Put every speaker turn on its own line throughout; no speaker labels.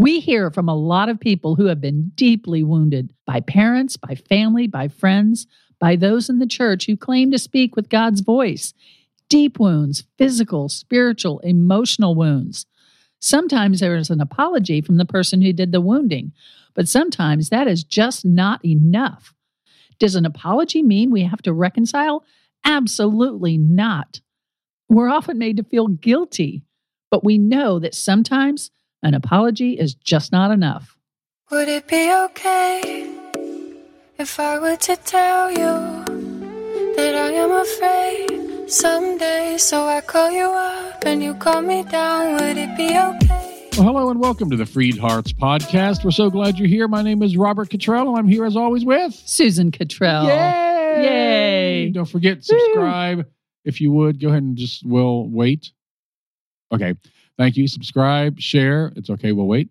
We hear from a lot of people who have been deeply wounded by parents, by family, by friends, by those in the church who claim to speak with God's voice. Deep wounds, physical, spiritual, emotional wounds. Sometimes there is an apology from the person who did the wounding, but sometimes that is just not enough. Does an apology mean we have to reconcile? Absolutely not. We're often made to feel guilty, but we know that sometimes an apology is just not enough.
Would it be okay if I were to tell you that I am afraid someday? So I call you up and you call me down. Would it be okay?
Well, hello and welcome to the Freed Hearts podcast. We're so glad you're here. My name is Robert Cottrell, and I'm here as always with
Susan Cottrell.
Yay!
Yay!
Don't forget subscribe if you would. Go ahead and just we'll wait. Okay. Thank you. Subscribe, share. It's okay. We'll wait.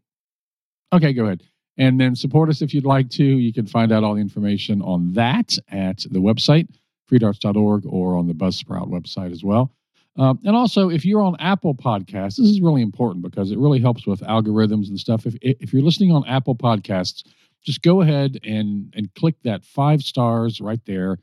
Okay, go ahead. And then support us if you'd like to. You can find out all the information on that at the website, freedhearts.org, or on the Buzzsprout website as well. Um, and also, if you're on Apple Podcasts, this is really important because it really helps with algorithms and stuff. If if you're listening on Apple Podcasts, just go ahead and and click that five stars right there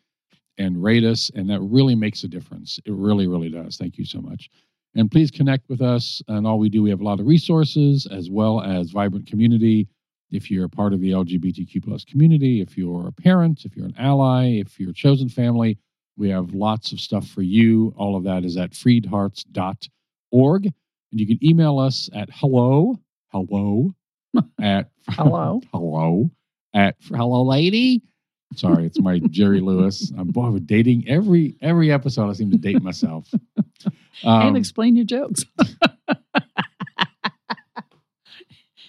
and rate us, and that really makes a difference. It really, really does. Thank you so much. And please connect with us and all we do. We have a lot of resources as well as vibrant community. If you're a part of the LGBTQ plus community, if you're a parent, if you're an ally, if you're a chosen family, we have lots of stuff for you. All of that is at freedhearts.org. And you can email us at hello, hello, at
Hello.
hello, at hello, lady. Sorry, it's my Jerry Lewis. I'm boy, we're dating every every episode. I seem to date myself.
and
Um,
explain your jokes.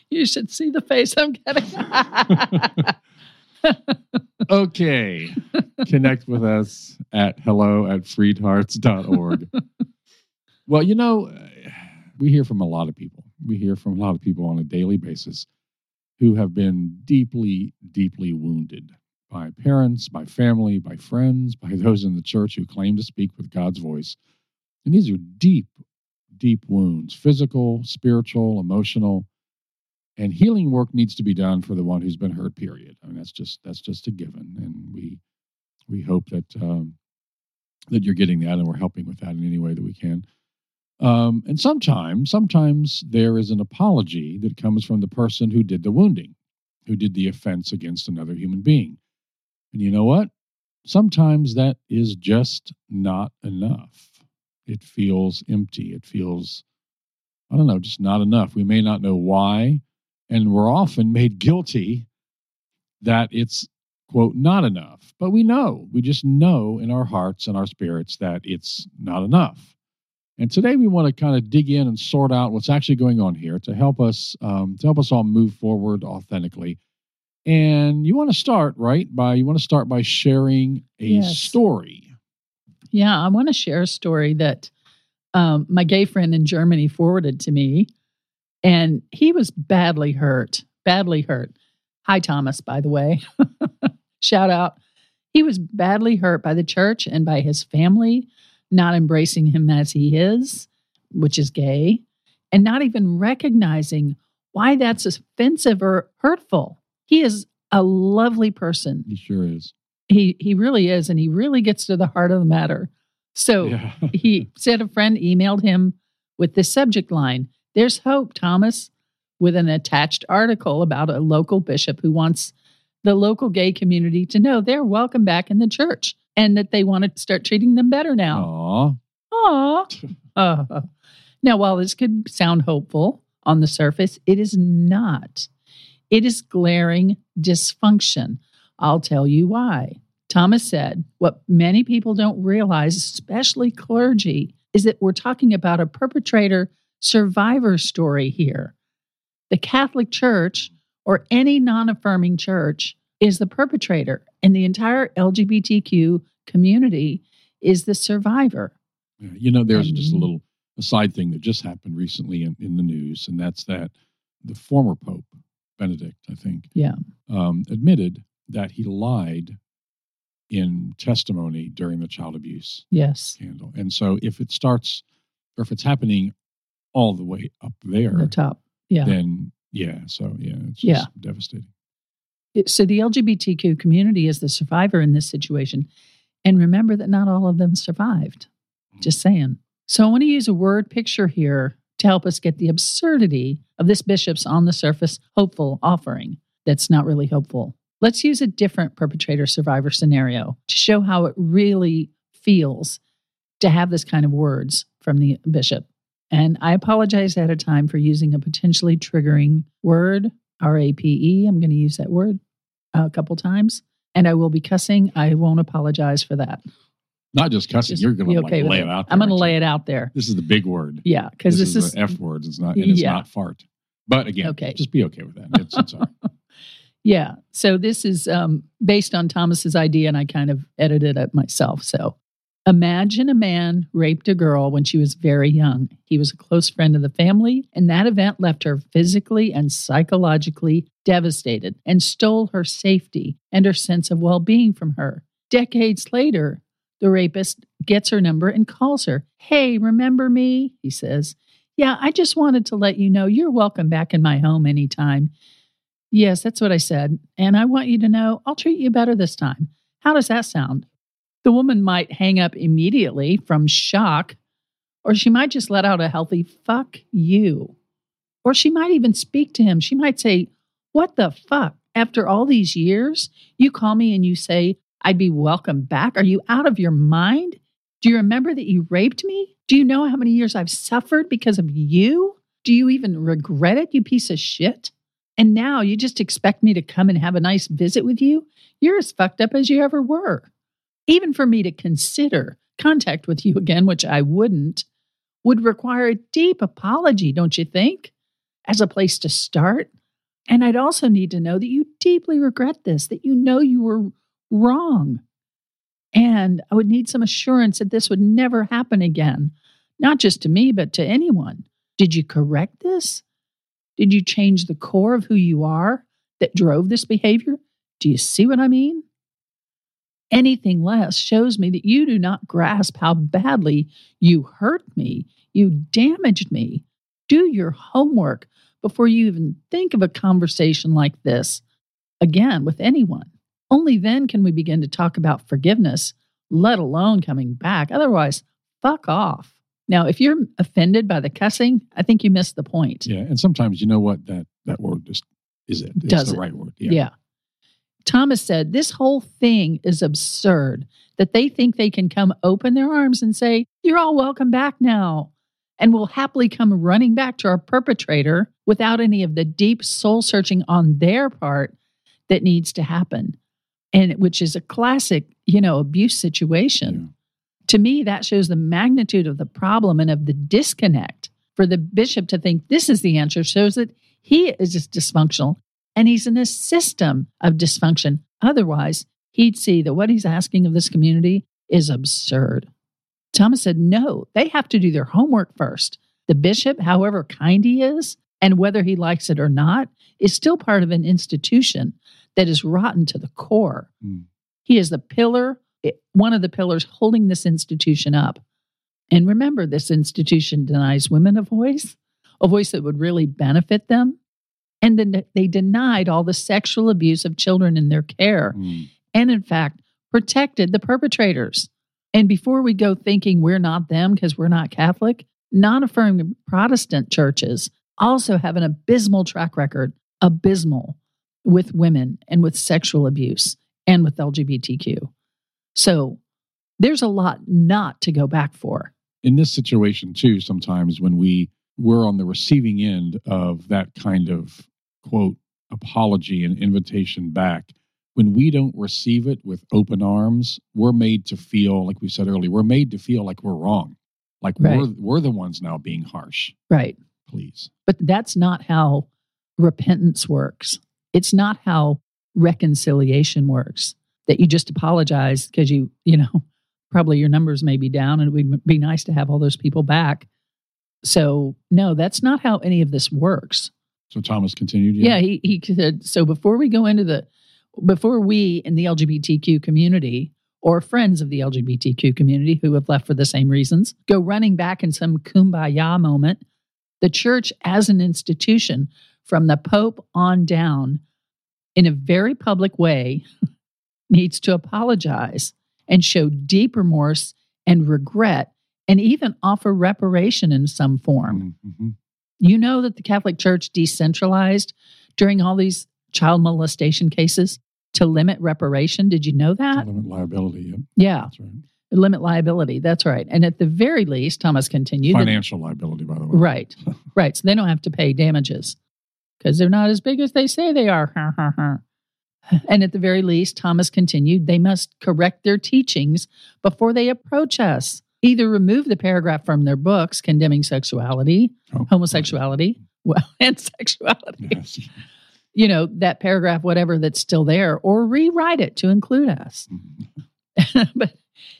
you should see the face I'm getting.
okay. Connect with us at hello at freedhearts.org. well, you know, we hear from a lot of people. We hear from a lot of people on a daily basis who have been deeply, deeply wounded by parents, by family, by friends, by those in the church who claim to speak with God's voice. And these are deep, deep wounds physical, spiritual, emotional. And healing work needs to be done for the one who's been hurt period. I mean that's just that's just a given. And we we hope that um, that you're getting that and we're helping with that in any way that we can. Um, and sometimes sometimes there is an apology that comes from the person who did the wounding who did the offense against another human being and you know what? Sometimes that is just not enough. It feels empty. It feels i don't know just not enough. We may not know why and we're often made guilty that it's quote not enough. But we know we just know in our hearts and our spirits that it's not enough. And today we want to kind of dig in and sort out what's actually going on here to help us um, to help us all move forward authentically and you want to start right by you want to start by sharing a
Yes.
story
yeah, I want to share a story that um, my gay friend in Germany forwarded to me. And he was badly hurt, badly hurt. Hi, Thomas, by the way. Shout out. He was badly hurt by the church and by his family, not embracing him as he is, which is gay, and not even recognizing why that's offensive or hurtful. He is a lovely person.
he sure is
He he really is, and he really gets to the heart of the matter. So
yeah
he said a friend emailed him with this subject line There's hope, Thomas, with an attached article about a local bishop who wants the local gay community to know they're welcome back in the church and that they want to start treating them better now.
Aw.
Aw. Uh, now, while this could sound hopeful on the surface, it is not. It is glaring dysfunction. I'll tell you why. Thomas said, What many people don't realize, especially clergy, is that we're talking about a perpetrator survivor story here. The Catholic Church, or any non affirming church, is the perpetrator, and the entire LGBTQ community is the survivor.
You know, there's just a little aside thing that just happened recently in, in the news, and that's that the former Pope, Benedict, I think,
Yeah.
um, admitted that he lied in testimony during the child abuse
Yes.
scandal. And so if it starts, or if it's happening all the way up there,
The top. Yeah.
then Yeah. So yeah, it's
Yeah.
just devastating.
So the LGBTQ community is the survivor in this situation. And remember that not all of them survived. Just saying. So I want to use a word picture here to help us get the absurdity of this bishop's on the surface hopeful offering that's not really hopeful. Let's use a different perpetrator survivor scenario to show how it really feels to have this kind of words from the bishop. And I apologize ahead of time for using a potentially triggering word, R A P E. I'm going to use that word a couple times. And I will be cussing. I won't apologize for that.
Not just cussing.
Just
You're going to
okay with
lay
it.
it out.
I'm going to lay it out there.
This is the big word.
Yeah, because
this,
this,
is,
is
F word. It's not. And it's
Yeah.
not fart. But again,
Okay.
just be okay with that. It's, it's all right.
Yeah. So this is um, based on Thomas's idea, and I kind of edited it myself. So imagine a man raped a girl when she was very young. He was a close friend of the family, and that event left her physically and psychologically devastated and stole her safety and her sense of well being from her. Decades later, the rapist gets her number and calls her. Hey, remember me? He says. Yeah, I just wanted to let you know you're welcome back in my home anytime. Yes, that's what I said. And I want you to know I'll treat you better this time. How does that sound? The woman might hang up immediately from shock, or she might just let out a healthy fuck you. Or she might even speak to him. She might say, What the fuck? After all these years, you call me and you say, I'd be welcome back. Are you out of your mind? Do you remember that you raped me? Do you know how many years I've suffered because of you? Do you even regret it, you piece of shit? And now you just expect me to come and have a nice visit with you? You're as fucked up as you ever were. Even for me to consider contact with you again, which I wouldn't, would require a deep apology, don't you think? As a place to start. And I'd also need to know that you deeply regret this, that you know you were wrong. And I would need some assurance that this would never happen again, not just to me, but to anyone. Did you correct this? Did you change the core of who you are that drove this behavior? Do you see what I mean? Anything less shows me that you do not grasp how badly you hurt me, you damaged me. Do your homework before you even think of a conversation like this again with anyone. Only then can we begin to talk about forgiveness, let alone coming back. Otherwise, fuck off. Now, if you're offended by the cussing, I think you missed the point.
Yeah. And sometimes you know what that that word just is it. It's
Does
the
it.
right word.
Yeah. Thomas said, This whole thing is absurd that they think they can come open their arms and say, You're all welcome back now. And will happily come running back to our perpetrator without any of the deep soul searching on their part that needs to happen. And which is a classic, you know, abuse situation. To me, that shows the magnitude of the problem and of the disconnect. For the bishop to think this is the answer shows that he is just dysfunctional and he's in a system of dysfunction. Otherwise, he'd see that what he's asking of this community is absurd. Thomas said, no, they have to do their homework first. The bishop, however kind he is, and whether he likes it or not, is still part of an institution that is rotten to the core.
Mm.
He is the pillar, eh, one of the pillars holding this institution up. And remember, this institution denies women a voice, a voice that would really benefit them. And then they denied all the sexual abuse of children in their care,
Mm.
and in fact, protected the perpetrators. And before we go thinking we're not them because we're not Catholic, non affirming Protestant churches also have an abysmal track record, abysmal, with women and with sexual abuse and with LGBTQ. So there's a lot not to go back for.
in this situation too sometimes when we we're on the receiving end of that kind of quote apology and invitation back when we don't receive it with open arms we're made to feel like we said earlier we're made to feel like we're wrong like
Right.
we're we're the ones now being harsh
Right.
please
But that's not how repentance works. It's not how reconciliation works. That you just apologize because you, you know, probably your numbers may be down and it would be nice to have all those people back. So, no, that's not how any of this works.
so thomas continued
Yeah, he, he said, so before we go into the, before we in the LGBTQ community or friends of the LGBTQ community who have left for the same reasons go running back in some kumbaya moment, the church as an institution from the Pope on down, in a very public way, needs to apologize and show deep remorse and regret and even offer reparation in some form.
Mhm.
You know that the Catholic Church decentralized during all these child molestation cases to limit reparation. Did you know that?
To limit liability.
Yeah,
that's right.
limit liability. That's right. And at the very least, Thomas continued. that-
Financial liability, by the way.
right, right. So they don't have to pay damages because they're not as big as they say they are. And at the very least, Thomas continued, they must correct their teachings before they approach us. Either remove the paragraph from their books condemning sexuality,
Oh,
homosexuality, well, and sexuality.
Yes.
You know, that paragraph, whatever that's still there, or rewrite it to include us.
Mhm.
but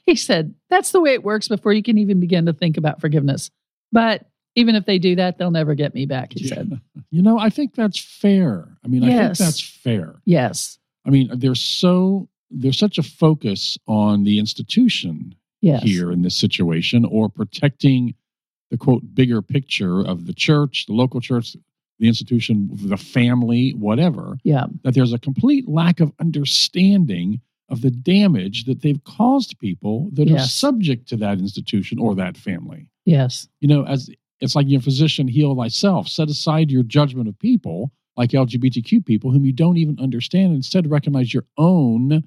he said that's the way it works before you can even begin to think about forgiveness. But even if they do that, they'll never get me back, he said.
You know, I think that's fair. I mean, I think that's fair.
Yes.
I mean, there's so there's such a focus on the institution
Yes.
here in this situation or protecting the quote bigger picture of the church, the local church, the institution, the family, whatever,
Yeah.
that there's a complete lack of understanding of the damage that they've caused people that are subject to that institution or that family.
Yes.
You know, as it's like your physician, heal thyself. Set aside your judgment of people like LGBTQ people whom you don't even understand. Instead, recognize your own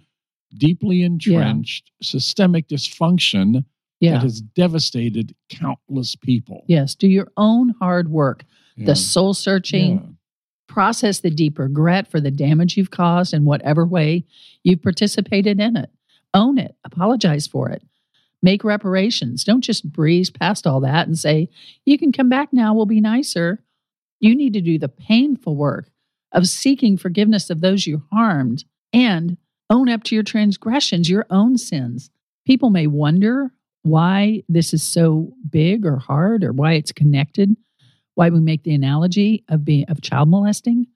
deeply entrenched systemic dysfunction
Yeah.
that has devastated countless people.
yes. Do your own hard work,
Yeah.
the soul searching,
Yeah.
process the deep regret for the damage you've caused in whatever way you've participated in it. Own it, apologize for it, make reparations. Don't just breeze past all that and say, you can come back now, we'll be nicer. You need to do the painful work of seeking forgiveness of those you harmed and own up to your transgressions, your own sins. People may wonder why this is so big or hard or why it's connected why we make the analogy of being of child molesting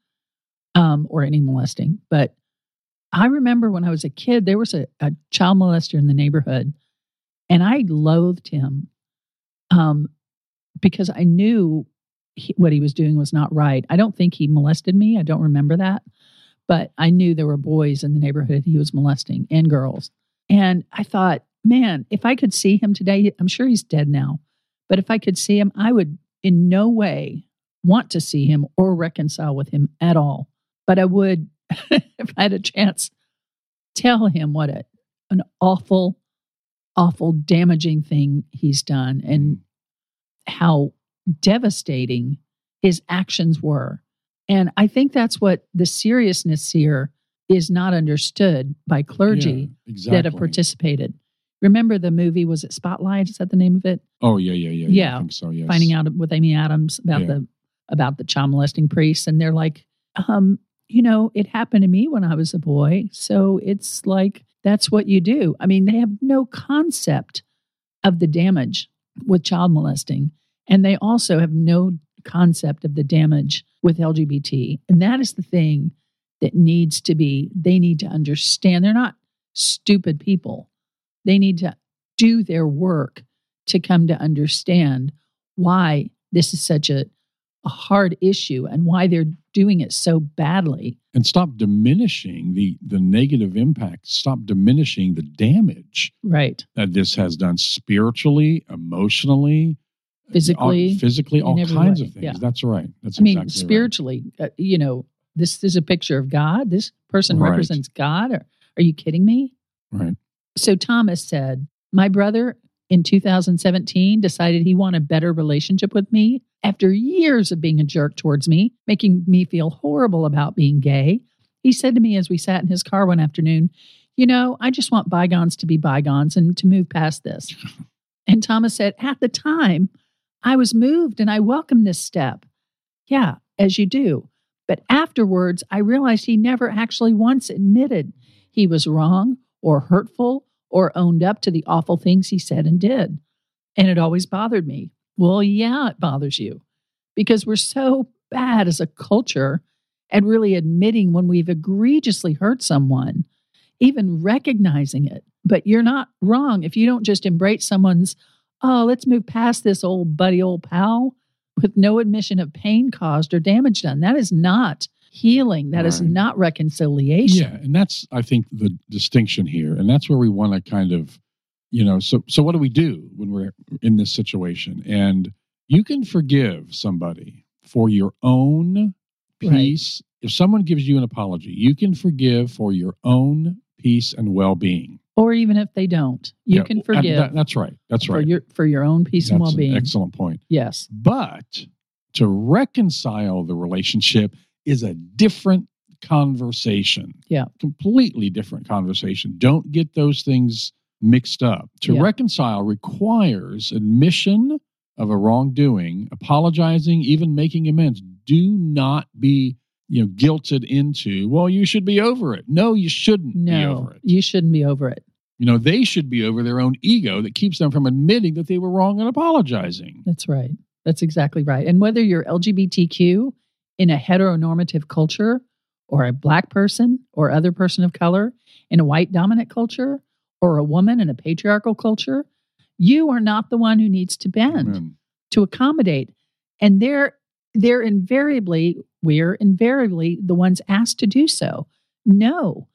um, or any molesting. But I remember when I was a kid, there was a, a child molester in the neighborhood, and I loathed him um, because I knew he, what he was doing was not right. I don't think he molested me. I don't remember that, but I knew there were boys in the neighborhood he was molesting and girls. And I thought, man, if I could see him today, I'm sure he's dead now. But if I could see him, I would in no way want to see him or reconcile with him at all. But I would, if I had a chance, tell him what a, an awful, awful, damaging thing he's done and how devastating his actions were. And I think that's what the seriousness here is not understood by clergy
Yeah, exactly.
that have participated. Remember the movie, was it Spotlight? Is that the name of it?
Oh yeah, yeah, yeah,
Yeah.
I think so. Yes.
finding out with Amy Adams about
Yeah.
the about the child molesting priests, and they're like, um, you know, it happened to me when I was a boy, so it's like that's what you do. I mean, they have no concept of the damage with child molesting, and they also have no concept of the damage with LGBT, and that is the thing that needs to be. They need to understand. They're not stupid people. They need to do their work to come to understand why this is such a, a hard issue and why they're doing it so badly.
and stop diminishing the the negative impact. Stop diminishing the damage
Right.
that this has done spiritually, emotionally,
Physically,
all, physically, all kinds
way,
of things.
yeah.
That's right. That's
I mean,
exactly right.
spiritually, uh, you know, this is a picture of God. This person
Right.
represents God. Or, are you kidding me?
Right.
So Thomas said, My brother in 2017 decided he wanted a better relationship with me after years of being a jerk towards me, making me feel horrible about being gay. He said to me as we sat in his car one afternoon, You know, I just want bygones to be bygones and to move past this. and Thomas said, At the time, I was moved and I welcomed this step. Yeah, as you do. But afterwards, I realized he never actually once admitted he was wrong or hurtful or owned up to the awful things he said and did. And it always bothered me. Well, yeah, it bothers you because we're so bad as a culture at really admitting when we've egregiously hurt someone, even recognizing it. But you're not wrong if you don't just embrace someone's, oh, let's move past this old buddy, old pal. with no admission of pain caused or damage done. That is not healing. That is
Right.
not reconciliation.
Yeah, and that's I think the distinction here, and that's where we want to kind of, you know, so so what do we do when we're in this situation? And you can forgive somebody for your own
Right.
peace. If someone gives you an apology, you can forgive for your own peace and well-being.
Or even if they don't, you
Yeah,
can forgive
that- that's right. That's right.
for your for your own peace and
That's
well
an
being.
excellent point.
Yes.
But to reconcile the relationship is a different conversation.
Yeah.
Completely different conversation. Don't get those things mixed up. To
Yeah.
reconcile requires admission of a wrongdoing, apologizing, even making amends. Do not be, you know, guilted into, well, you should be over it. No, you shouldn't be
No,
over it.
you shouldn't be over it.
You know, they should be over their own ego that keeps them from admitting that they were wrong and apologizing.
That's right. That's exactly right. And whether you're LGBTQ in a heteronormative culture or a black person or other person of color in a white dominant culture or a woman in a patriarchal culture, you are not the one who needs to bend
Amen.
to accommodate. And they're they're invariably, we're invariably the ones asked to do so. No,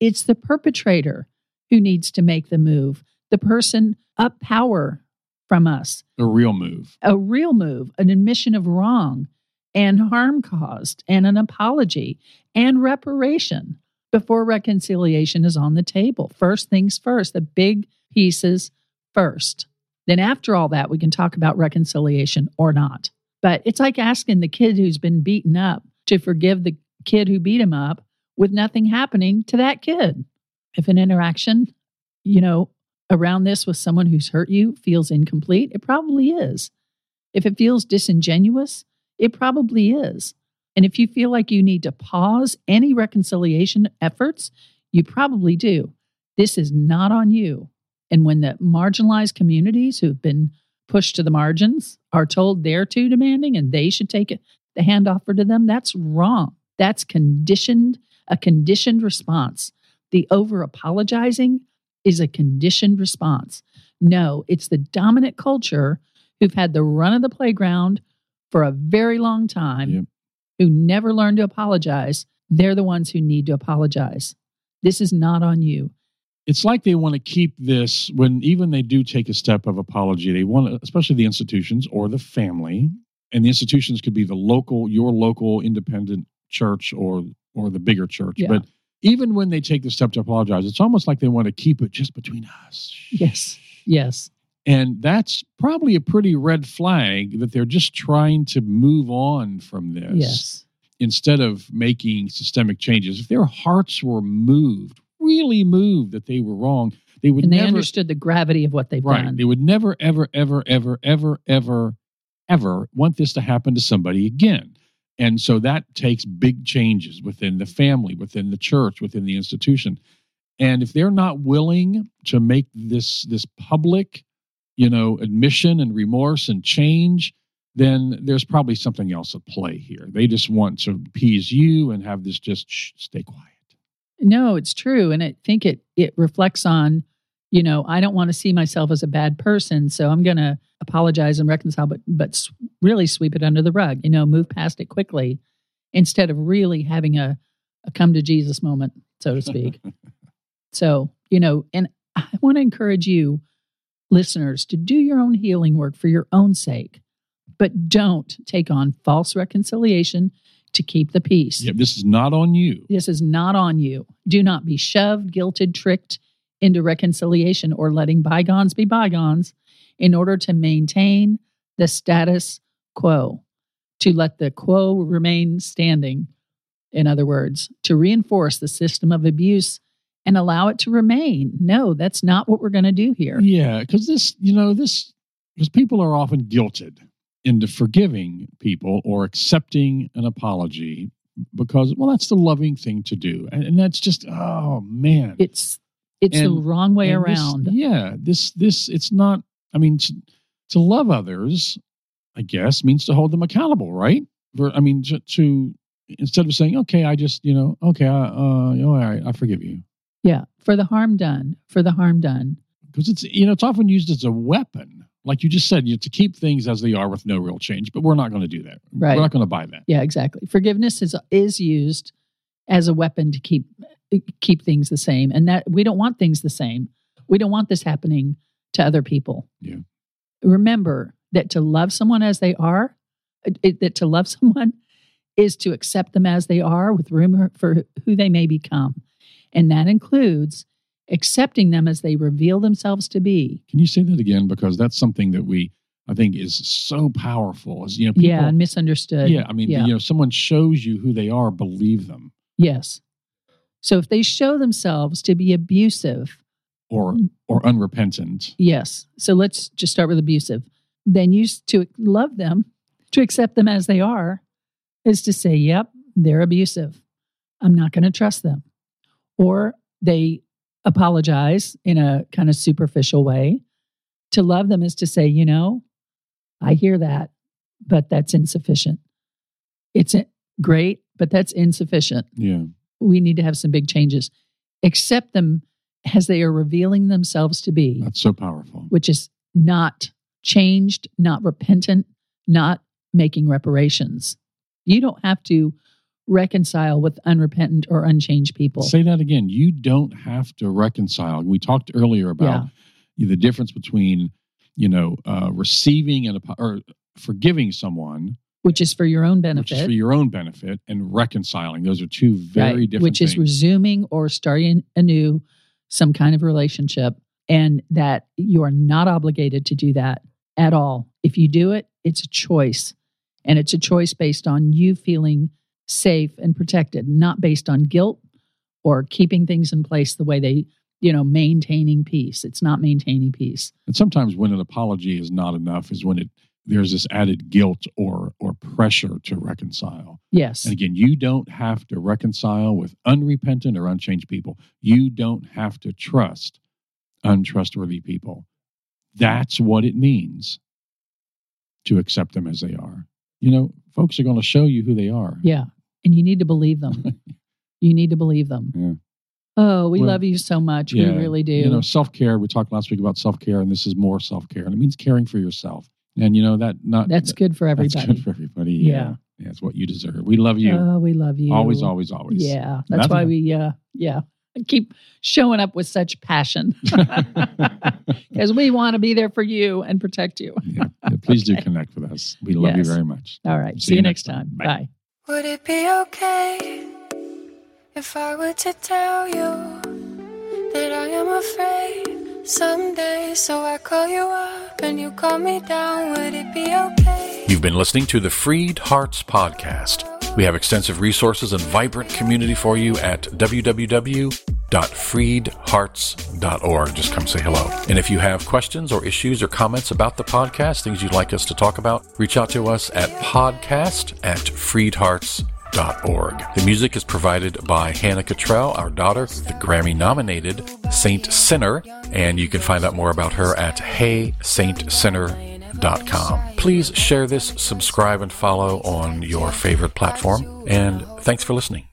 it's the perpetrator who needs to make the move, the person up power from us
The real move.
a real move, an admission of wrong and harm caused, and an apology and reparation before reconciliation is on the table. First things first, the big pieces first. Then, after all that, we can talk about reconciliation or not. But it's like asking the kid who's been beaten up to forgive the kid who beat him up with nothing happening to that kid. If an interaction, you know, around this with someone who's hurt you feels incomplete, it probably is. If it feels disingenuous, it probably is. And if you feel like you need to pause any reconciliation efforts, you probably do. This is not on you. And when the marginalized communities who've been pushed to the margins are told they're too demanding and they should take it, the hand offered to them, that's wrong. That's conditioned, a conditioned response. The over apologizing is a conditioned response. No, it's the dominant culture who've had the run of the playground for a very long time. Who never learned to apologize. They're the ones who need to apologize. This is not on you.
it's like they want to keep this when even they do take a step of apology they want to, especially the institutions or the family and the institutions could be the local your local independent church or or the bigger church
Yeah.
but even when they take the step to apologize it's almost like they want to keep it just between us
Yes. Yes.
And that's probably a pretty red flag that they're just trying to move on from this
Yes.
instead of making systemic changes if their hearts were moved really moved that they were wrong they would
And they
never
understood the gravity of what they've
right
done.
they would never ever ever ever ever ever ever want this to happen to somebody again and so that takes big changes within the family within the church within the institution and if they're not willing to make this this public you know admission and remorse and change then there's probably something else at play here they just want to appease you and have this just shh, stay quiet
No, it's true. And I think it it reflects on, you know, I don't want to see myself as a bad person. So I'm going to apologize and reconcile, but, but really sweep it under the rug, you know, move past it quickly instead of really having a, a come to Jesus moment, so to speak. so, you know, and I want to encourage you, listeners, to do your own healing work for your own sake, but don't take on false reconciliation to keep the peace.
yeah, this is not on you
This is not on you. Do not be shoved, guilted, tricked into reconciliation or letting bygones be bygones in order to maintain the status quo, to let the quo remain standing. In other words, to reinforce the system of abuse and allow it to remain. No, that's not what we're going to do here.
Yeah, because this, you know, this, because people are often guilted into forgiving people or accepting an apology because, well, that's the loving thing to do. And, and that's just, oh, man.
It's it's the wrong way
And this-
around.
yeah, this, this, it's not, I mean, to, to love others, I guess, means to hold them accountable, right? For, I mean, to, to, instead of saying, okay, I just, you know, okay, I, uh, you know, all right, I forgive you.
Yeah, for the harm done, for the harm done.
because it's you know it's often used as a weapon like you just said, you know, to keep things as they are with no real change. But we're not going to do that.
Right.
We're not going to buy that.
Yeah, exactly. Forgiveness is is used as a weapon to keep keep things the same, and that we don't want things the same. We don't want this happening to other people.
Yeah.
Remember that to love someone as they are, it, that to love someone is to accept them as they are with room for who they may become, and that includes accepting them as they reveal themselves to be.
Can you say that again? Because that's something that we, I think, is so powerful. Is you know, people,
yeah, and misunderstood.
yeah. I mean,
yeah.
you know, someone shows you who they are, believe them,
Yes. So if they show themselves to be abusive,
or or unrepentant.
yes. So let's just start with abusive. Then you to love them, to accept them as they are, is to say, "Yep, they're abusive. I'm not going to trust them." Or they apologize in a kind of superficial way. To love them is to say, "You know, I hear that, but that's insufficient. It's great, but that's insufficient."
Yeah.
we need to have some big changes. Accept them as they are revealing themselves to be,
That's so powerful.
which is not changed, not repentant, not making reparations. You don't have to reconcile with unrepentant or unchanged people.
Say that again. You don't have to reconcile. We talked earlier about the difference between, you know, uh, receiving and or forgiving someone,
which is for your own
which is
benefit.
for your own benefit, and reconciling. Those are two very
right,
different
which is resuming or starting anew some kind of relationship, and that you are not obligated to do that at all. If you do it, it's a choice, and it's a choice based on you feeling safe and protected, not based on guilt or keeping things in place the way they, you know, maintaining peace. It's not maintaining peace.
and sometimes when an apology is not enough is when it there's this added guilt or or pressure to reconcile.
Yes,
And again, you don't have to reconcile with unrepentant or unchanged people. You don't have to trust untrustworthy people. That's what it means to accept them as they are. You know, folks are going to show you who they are.
yeah, and you need to believe them. you need to believe them.
Yeah.
Oh, we
Well,
love you so much.
yeah,
we really do.
You know, self care. We talked last week about self care, and this is more self care, and it means caring for yourself. And you know that not
That's good for everybody.
that's good for everybody.
Yeah.
Yeah, yeah, it's what you deserve. We love you.
Oh, we love you.
always, always, always.
Yeah, that's why
Nothing-
we. Uh, yeah, keep showing up with such passion because we want to be there for you and protect you.
yeah, yeah, please do connect with us. We love
Yes.
you very much.
All right. See, you next time.
Bye.
Bye.
Would it be okay if I were to tell you that I am afraid someday? So I call you up and you call me down. Would it be okay?
You've been listening to the Freed Hearts Podcast. We have extensive resources and vibrant community for you at www.freedhearts.org. Just come say hello. And if you have questions or issues or comments about the podcast, things you'd like us to talk about, reach out to us at podcast at freedhearts.org. The music is provided by Hannah Cottrell, our daughter, the Grammy nominated Saint Sinner, and you can find out more about her at heysaintsinner.com. Please share this, subscribe, and follow on your favorite platform. And thanks for listening.